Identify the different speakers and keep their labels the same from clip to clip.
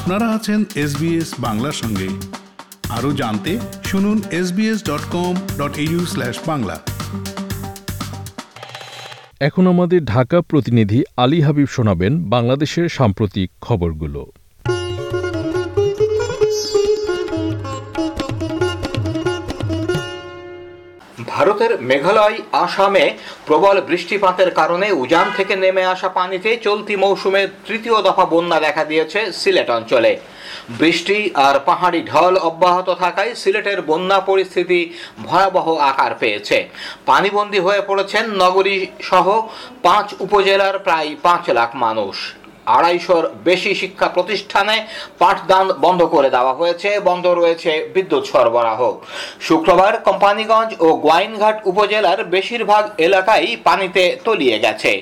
Speaker 1: আপনারা আছেন এসবিএস বাংলার সঙ্গে। আরও জানতে শুনুন S SBS dot com dot Bangla.
Speaker 2: এখন আমাদের ঢাকা প্রতিনিধি আলী হাবিব শোনাবেন বাংলাদেশের সাম্প্রতিক খবরগুলো।
Speaker 3: ভারতের মেঘালয়, আসামে প্রবল বৃষ্টিপাতের কারণে উজান থেকে নেমে আসা পানিতে চলতি মৌসুমে তৃতীয় দফা বন্যা দেখা দিয়েছে সিলেট অঞ্চলে। বৃষ্টি আর পাহাড়ি ঢল অব্যাহত থাকায় সিলেটের বন্যা পরিস্থিতি ভয়াবহ আকার পেয়েছে। পানিবন্দী হয়ে পড়েছেন নগরী সহ পাঁচ উপজেলার প্রায় পাঁচ লাখ মানুষ। আড়াইশোর বেশি শিক্ষা প্রতিষ্ঠানে পাঠদান বন্ধ করে দেওয়া হয়েছে বন্ধ রয়েছে বিদ্যুৎ সরবরাহ। শুক্রবার কোম্পানিগঞ্জ ও গোয়াইনঘাট উপজেলার বেশিরভাগ এলাকাই পানিতে তলিয়ে গেছে।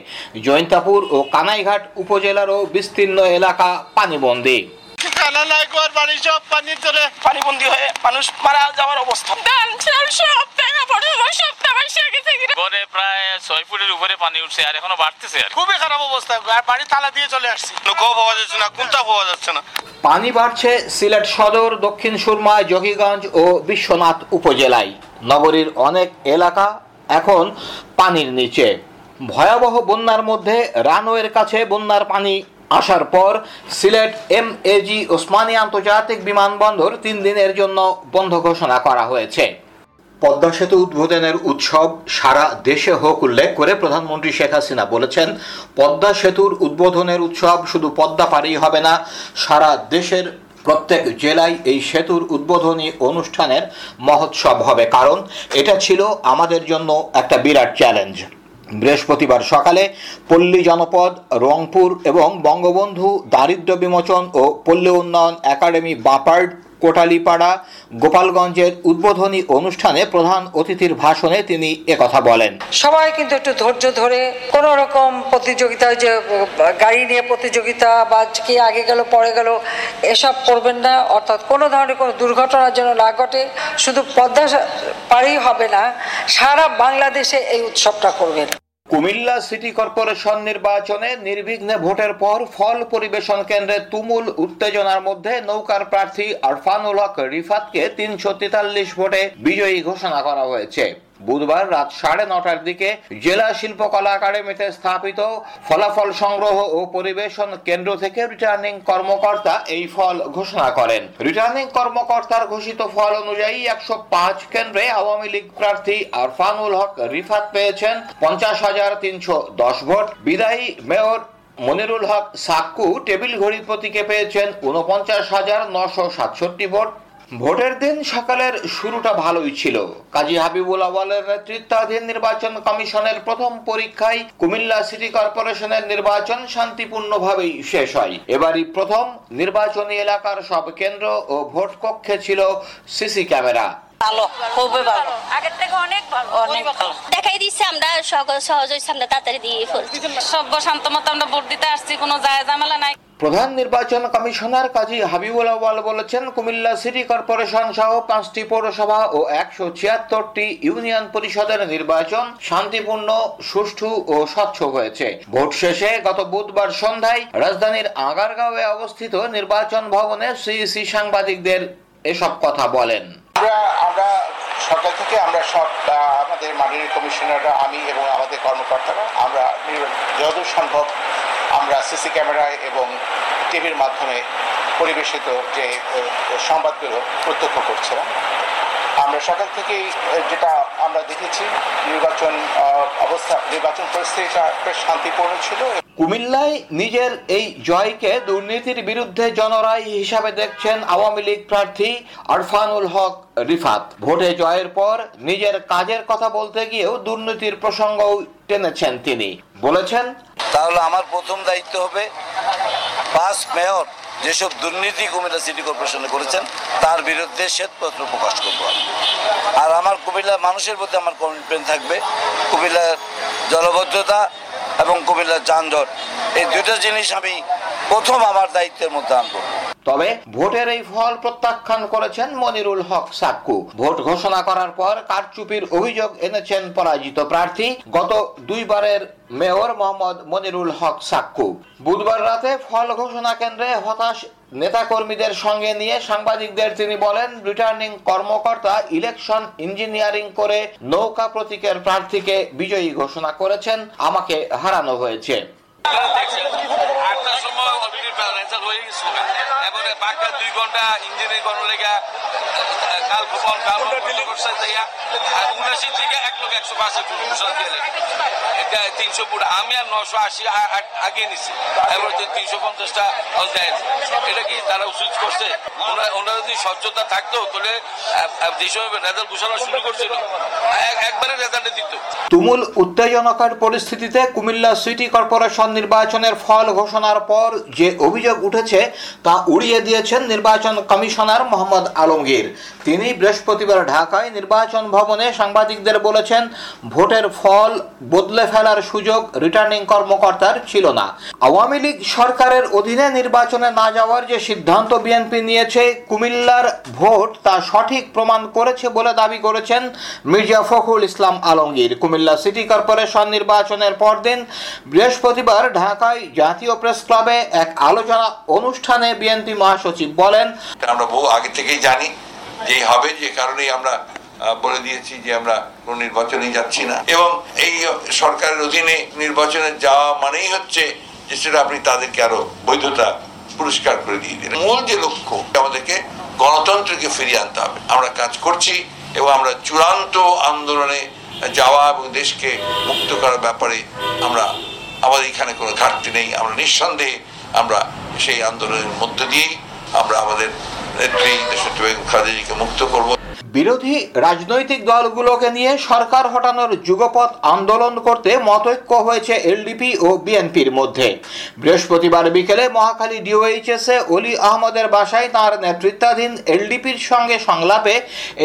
Speaker 3: জৈন্তাপুর ও কানাইঘাট উপজেলারও বিস্তীর্ণ এলাকা পানিবন্দী।
Speaker 4: ঠিকানা নাই ঘর বাড়ি সব পানির তলে পানিবন্দি হয়ে মানুষ মারা যাওয়ার অবস্থা।
Speaker 5: সব ভেঙে সব
Speaker 6: ঘরে প্রায় ছয় ফুটের উপরে পানি উঠছে আর এখনও বাড়তেছে আর
Speaker 4: খুবই খারাপ অবস্থা আর বাড়ি তালা দিয়ে চলে আসছি। গো পাওয়া যাচ্ছে না কোনটা পাওয়া যাচ্ছে না?
Speaker 3: পানি বাড়ছে সিলেট সদর দক্ষিণ সুরমা জকিগঞ্জ ও বিশ্বনাথ উপজেলায়। নগরীর অনেক এলাকা এখন পানির নিচে। ভয়াবহ বন্যার মধ্যে রানওয়ের কাছে বন্যার পানি আসার পর সিলেট এম এজি ওসমানী আন্তর্জাতিক বিমানবন্দর তিন দিনের জন্য বন্ধ ঘোষণা করা হয়েছে। পদ্মা সেতু উদ্বোধনের উৎসব সারা দেশে হোক উল্লেখ করে প্রধানমন্ত্রী শেখ হাসিনা বলেছেন, পদ্মা সেতুর উদ্বোধনের উৎসব শুধু পদ্মা পারেই হবে না, সারা দেশের প্রত্যেক জেলায় এই সেতুর উদ্বোধনী অনুষ্ঠানের মহোৎসব হবে। কারণ এটা ছিল আমাদের জন্য একটা বিরাট চ্যালেঞ্জ। বৃহস্পতিবার সকালে পল্লী জনপদ, রংপুর এবং বঙ্গবন্ধু দারিদ্র্য বিমোচন ও পল্লী উন্নয়ন একাডেমি বাপার্ড কোটালীপাড়া গোপালগঞ্জের উদ্বোধনী অনুষ্ঠানে প্রধান অতিথির ভাষণে তিনি একথা বলেন।
Speaker 7: সবাই কিন্তু একটু ধৈর্য ধরে কোন রকম প্রতিযোগিতা যে, গাড়ি নিয়ে প্রতিযোগিতা বা কে আগে গেল, পরে গেল, এসব করবেন না। অর্থাৎ কোনো ধরনের কোনো দুর্ঘটনা যেন না ঘটে, শুধু পদ্মা পারেই হবে না, সারা বাংলাদেশে এই উৎসবটা করবেন।
Speaker 3: কুমিল্লা সিটি কর্পোরেশন নির্বাচনে নির্বিঘ্নে ভোটের পর ফল পরিবেশন কেন্দ্রে তুমুল উত্তেজনার মধ্যে নৌকার প্রার্থী আরফানুল হক রিফাতকে তিনশো তেতাল্লিশ ভোটে বিজয়ী ঘোষণা করা হয়েছে। বুধবার রাত সাড়ে নটার দিকে জেলা শিল্পকলা একাডেমিতে স্থাপিত ফলাফল সংগ্রহ ও পরিবেশন কেন্দ্র থেকে রিটার্নিং কর্মকর্তা এই ফল ঘোষণা করেন। রিটার্নিং কর্মকর্তার ঘোষিত ফল অনুযায়ী একশো পাঁচ কেন্দ্রে আওয়ামী লীগ প্রার্থী আরফানুল হক রিফাত পেয়েছেন পঞ্চাশ হাজার তিনশো দশ ভোট। বিদায়ী মেয়র মনিরুল হক সাক্কু টেবিল ঘড়ি প্রতীকে পেয়েছেন উনপঞ্চাশ হাজার নশো সাতষট্টি ভোট। ভোটের দিন সকালের শুরুটা ভালোই ছিল। কাজী হাবিবুল আওয়ালের নেতৃত্বাধীন নির্বাচন কমিশনের প্রথম পরীক্ষায় কুমিল্লা সিটি কর্পোরেশনের নির্বাচন শান্তিপূর্ণভাবেই শেষ হয়। এবারই প্রথম নির্বাচনী এলাকার সব কেন্দ্র ও ভোট কক্ষে ছিল সিসি ক্যামেরা।
Speaker 7: ভালো খুবই ভালো।
Speaker 5: আগের থেকে অনেক ভালো।
Speaker 7: অনেক ভালো।
Speaker 8: দেখাই দিচ্ছে আমরা সকল সহজ আমরা তাড়াতাড়ি দিয়ে
Speaker 5: সভ্য শান্ত মতো আমরা ভোট দিতে আসছি কোনো যায় ঝামেলা নাই।
Speaker 3: প্রধান নির্বাচন কমিশনার কাজী হাবিবুল আওয়াল বলেছেন, কুমিল্লা সিটি কর্পোরেশন সহ পাঁচটি পৌরসভা ও একশো ছিয়াত্তরটি ইউনিয়ন পরিষদের নির্বাচন শান্তিপূর্ণ, সুষ্ঠু ও স্বচ্ছ হয়েছে। ভোট শেষে গত বুধবার সন্ধ্যায় রাজধানীর আগারগাঁওয়ে অবস্থিত নির্বাচন ভবনে সিইসি সাংবাদিকদের এসব কথা বলেন।
Speaker 9: আমরা সকাল থেকে আমরা সব আমাদের মাননীয় কমিশনাররা, আমি এবং আমাদের কর্মকর্তারা, আমরা যতদূর সম্ভব আমরা সিসি ক্যামেরায় এবং টিভির মাধ্যমে পরিবেশিত যে সংবাদগুলো প্রত্যক্ষ করছিলাম। আমরা সকাল থেকেই যেটা আমরা দেখেছি নির্বাচন আহ, অবস্থা নির্বাচন পরিস্থিতিটা বেশ শান্তিপূর্ণ ছিল।
Speaker 3: কুমিল্লায় নিজের এই জয়কে দুর্নীতির বিরুদ্ধে জনরাই হিসাবে দেখছেন আওয়ামী লীগ প্রার্থী আরফানুল হক রিফাত। ভোটে জয়ের পর নিজের কাজের কথা বলতে গিয়েও দুর্নীতির প্রসঙ্গও টেনেছেন তিনি। বলেছেন
Speaker 10: তাহলে আমার প্রথম দায়িত্ব হবে পাঁচ মেয়র। যেসব দুর্নীতি কুমিল্লা সিটি কর্পোরেশনে করেছেন, তার বিরুদ্ধে শ্বেতপত্র প্রকাশ করব। আর আমার কুমিল্লা মানুষের প্রতি আমার কমিটমেন্ট থাকবে, কুমিল্লার জলবদ্ধতা এবং কুমিল্লার যানজট এই দুটো জিনিস আমি প্রথম আমার দায়িত্বের মধ্যে আনব
Speaker 3: তবে ভোটের এই ফল প্রত্যাখ্যান করেছেন মনিরুল হক সাক্কু। ভোট ঘোষণা করার পর কারচুপির অভিযোগ এনেছেন পরাজিত প্রার্থী গত দুইবারের মেয়র মোহাম্মদ মনিরুল হক সাক্কু। বুধবার রাতে ফল ঘোষণা কেন্দ্রে হতাশ নেতাকর্মীদের সঙ্গে নিয়ে সাংবাদিকদের তিনি বলেন, রিটার্নিং কর্মকর্তা ইলেকশন ইঞ্জিনিয়ারিং করে নৌকা প্রতীকের প্রার্থীকে বিজয়ী ঘোষণা করেছেন। আমাকে হারানো হয়েছে।
Speaker 10: আটটার সময় হয়ে গেছিল। দুই ঘণ্টা কাল কাল করছে উনাশি থেকে এক লোক একশো দিয়ে এটা তিনশো ফুট, আমি আর নশো আশি আগে নিছি। এবার তিনশো পঞ্চাশটা দেয় এটা কি তারা সুইচ করছে? ওনারা যদি স্বচ্ছতা থাকতো, তাহলে রেজাল্ট ঘোষণা শুরু করছিল একবারে রেজাল্টে দিত।
Speaker 3: তুমুল উত্তেজনকার পরিস্থিতিতে কুমিল্লা সিটি কর্পোরেশন নির্বাচনের ফল ঘোষণার পর যে অভিযোগ উঠেছে তা উড়িয়ে দিয়েছেন নির্বাচন কমিশনার মোহাম্মদ আলমগীর। তিনি বৃহস্পতিবার ঢাকায় নির্বাচন ভবনে সাংবাদিকদের বলেছেন, ভোটের ফল বদলে ফেলার সুযোগ রিটার্নিং কর্মকর্তার ছিল না। আওয়ামী লীগ সরকারের অধীনে নির্বাচনে না যাওয়ার যে সিদ্ধান্ত বিএনপি নিয়েছে, কুমিল্লার ভোট তা সঠিক প্রমাণ করেছে বলে দাবি করেছেন মির্জা ফখরুল ইসলাম আলমগীর। কুমিল্লা সিটি কর্পোরেশন নির্বাচনের পরদিন বৃহস্পতিবার ঢাকায় জাতীয় প্রেস ক্লাবে এক আলোচনা অনুষ্ঠানে বিএনপি মহাসচিব বলেন
Speaker 11: আমরা বহু আগে থেকেই জানি যে হবে, যে কারণেই আমরা বলে দিয়েছি যে আমরা কোন নির্বাচনে যাচ্ছি না। এবং এই সরকারের অধীনে নির্বাচনে যাওয়া মানেই হচ্ছে যে সেটা আপনি তাদেরকে আরও বৈধতা পুরস্কার করে দিয়ে দিলেন। মূল যে লক্ষ্য, আমাদেরকে গণতন্ত্রকে ফিরিয়ে আনতে হবে। আমরা কাজ করছি এবং আমরা চূড়ান্ত আন্দোলনে যাওয়া এবং দেশকে মুক্ত করার ব্যাপারে আমরা আমাদের এখানে কোনো ঘাটতি নেই। আমরা নিঃসন্দেহে আমরা সেই আন্দোলনের মধ্যে দিয়েই আমরা আমাদের নেত্রী দেশত্রী বেগম খালেদাজিকে মুক্ত করব।
Speaker 3: বিরোধী রাজনৈতিক দলগুলোকে নিয়ে সরকার হটানোর যুগপথ আন্দোলন করতে মতৈক্য হয়েছে এলডিপি ও বিএনপির মধ্যে। বৃহস্পতিবার বিকেলে মহাখালী ডিওএইচএস অলি আহমদের বাসায় তার নেতৃত্বাধীন এলডিপির সঙ্গে সংলাপে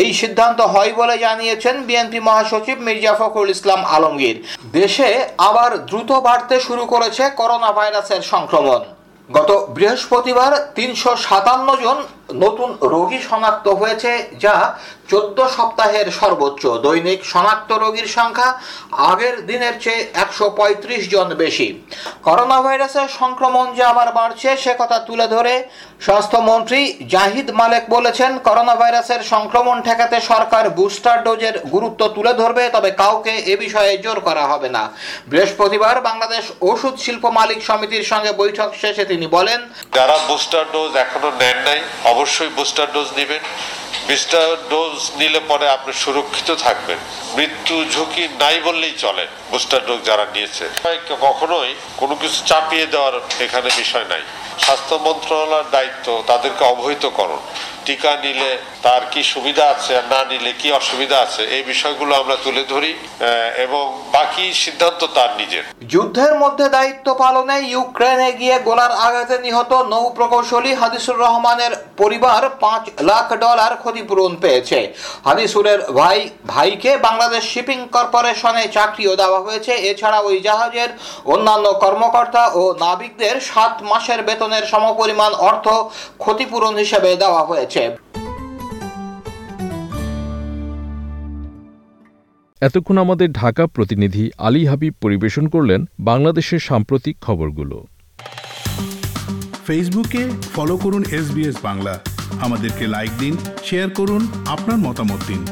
Speaker 3: এই সিদ্ধান্ত হয় বলে জানিয়েছেন বিএনপি মহাসচিব মির্জা ফখরুল ইসলাম আলমগীর। দেশে আবার দ্রুত বাড়তে শুরু করেছে করোনা ভাইরাসের সংক্রমণ। গত বৃহস্পতিবার তিনশো সাতান্ন জন নতুন রোগী শনাক্ত হয়েছে যা চোদ্দ সপ্তাহের সর্বোচ্চ দৈনিক শনাক্ত রোগীর সংখ্যা, আগের দিনের চেয়ে একশো পঁয়ত্রিশ জন বেশি। করোনা ভাইরাসের সংক্রমণ যে আবার বাড়ছে, সে কথা তুলে ধরে স্বাস্থ্যমন্ত্রী জাহিদ মালেক বলেছেন করোনা ভাইরাসের সংক্রমণ ঠেকাতে সরকার বুস্টার ডোজের গুরুত্ব তুলে ধরবে, তবে কাউকে এ বিষয়ে জোর করা হবে না। বৃহস্পতিবার বাংলাদেশ ওষুধ শিল্প মালিক সমিতির সঙ্গে বৈঠক শেষে তিনি বলেন,
Speaker 12: যারা বুস্টার ডোজ এখনও নেন নাই, অবশ্যই বুস্টার ডোজ নেবেন। বুস্টার ডোজ নিলে পরে আপনি সুরক্ষিত থাকবেন। মৃত্যু ঝুঁকি নাই বললেই চলে, বুস্টার ডোজ যারা নিয়েছে। কখনোই কোনো কিছু চাপিয়ে দেওয়ার এখানে বিষয় নাই। স্বাস্থ্য মন্ত্রণালয়ের দায়িত্ব, তাদেরকে অবহিত করুন। টিকা নিলে তার কি সুবিধা আছে আর না নিলে কি অসুবিধা আছে, এই বিষয়গুলো আমরা তুলে ধরি এবং বাকি সিদ্ধান্ত তার নিজের।
Speaker 3: যুদ্ধের মধ্যে দায়িত্ব পালনে ইউক্রেনে গিয়ে গোলার আঘাতে নিহত নৌ প্রকৌশলী হাদিসুর রহমানের পরিবার পাঁচ লাখ ডলার ক্ষতিপূরণ পেয়েছে। হাদিসুরের ভাই ভাইকে বাংলাদেশ শিপিং কর্পোরেশনে চাকরিও দেওয়া হয়েছে। এছাড়া ওই জাহাজের অন্যান্য কর্মকর্তা ও নাবিকদের সাত মাসের বেতনের সমপরিমাণ অর্থ ক্ষতিপূরণ হিসেবে দেওয়া হয়েছে।
Speaker 2: এতক্ষণ আমাদের ঢাকা প্রতিনিধি আলী হাবিব পরিবেশন করলেন বাংলাদেশের সাম্প্রতিক খবরগুলো।
Speaker 1: ফেসবুকে ফলো করুন এসবিএস বাংলা। আমাদেরকে লাইক দিন শেয়ার করুন আপনার মতামত দিন।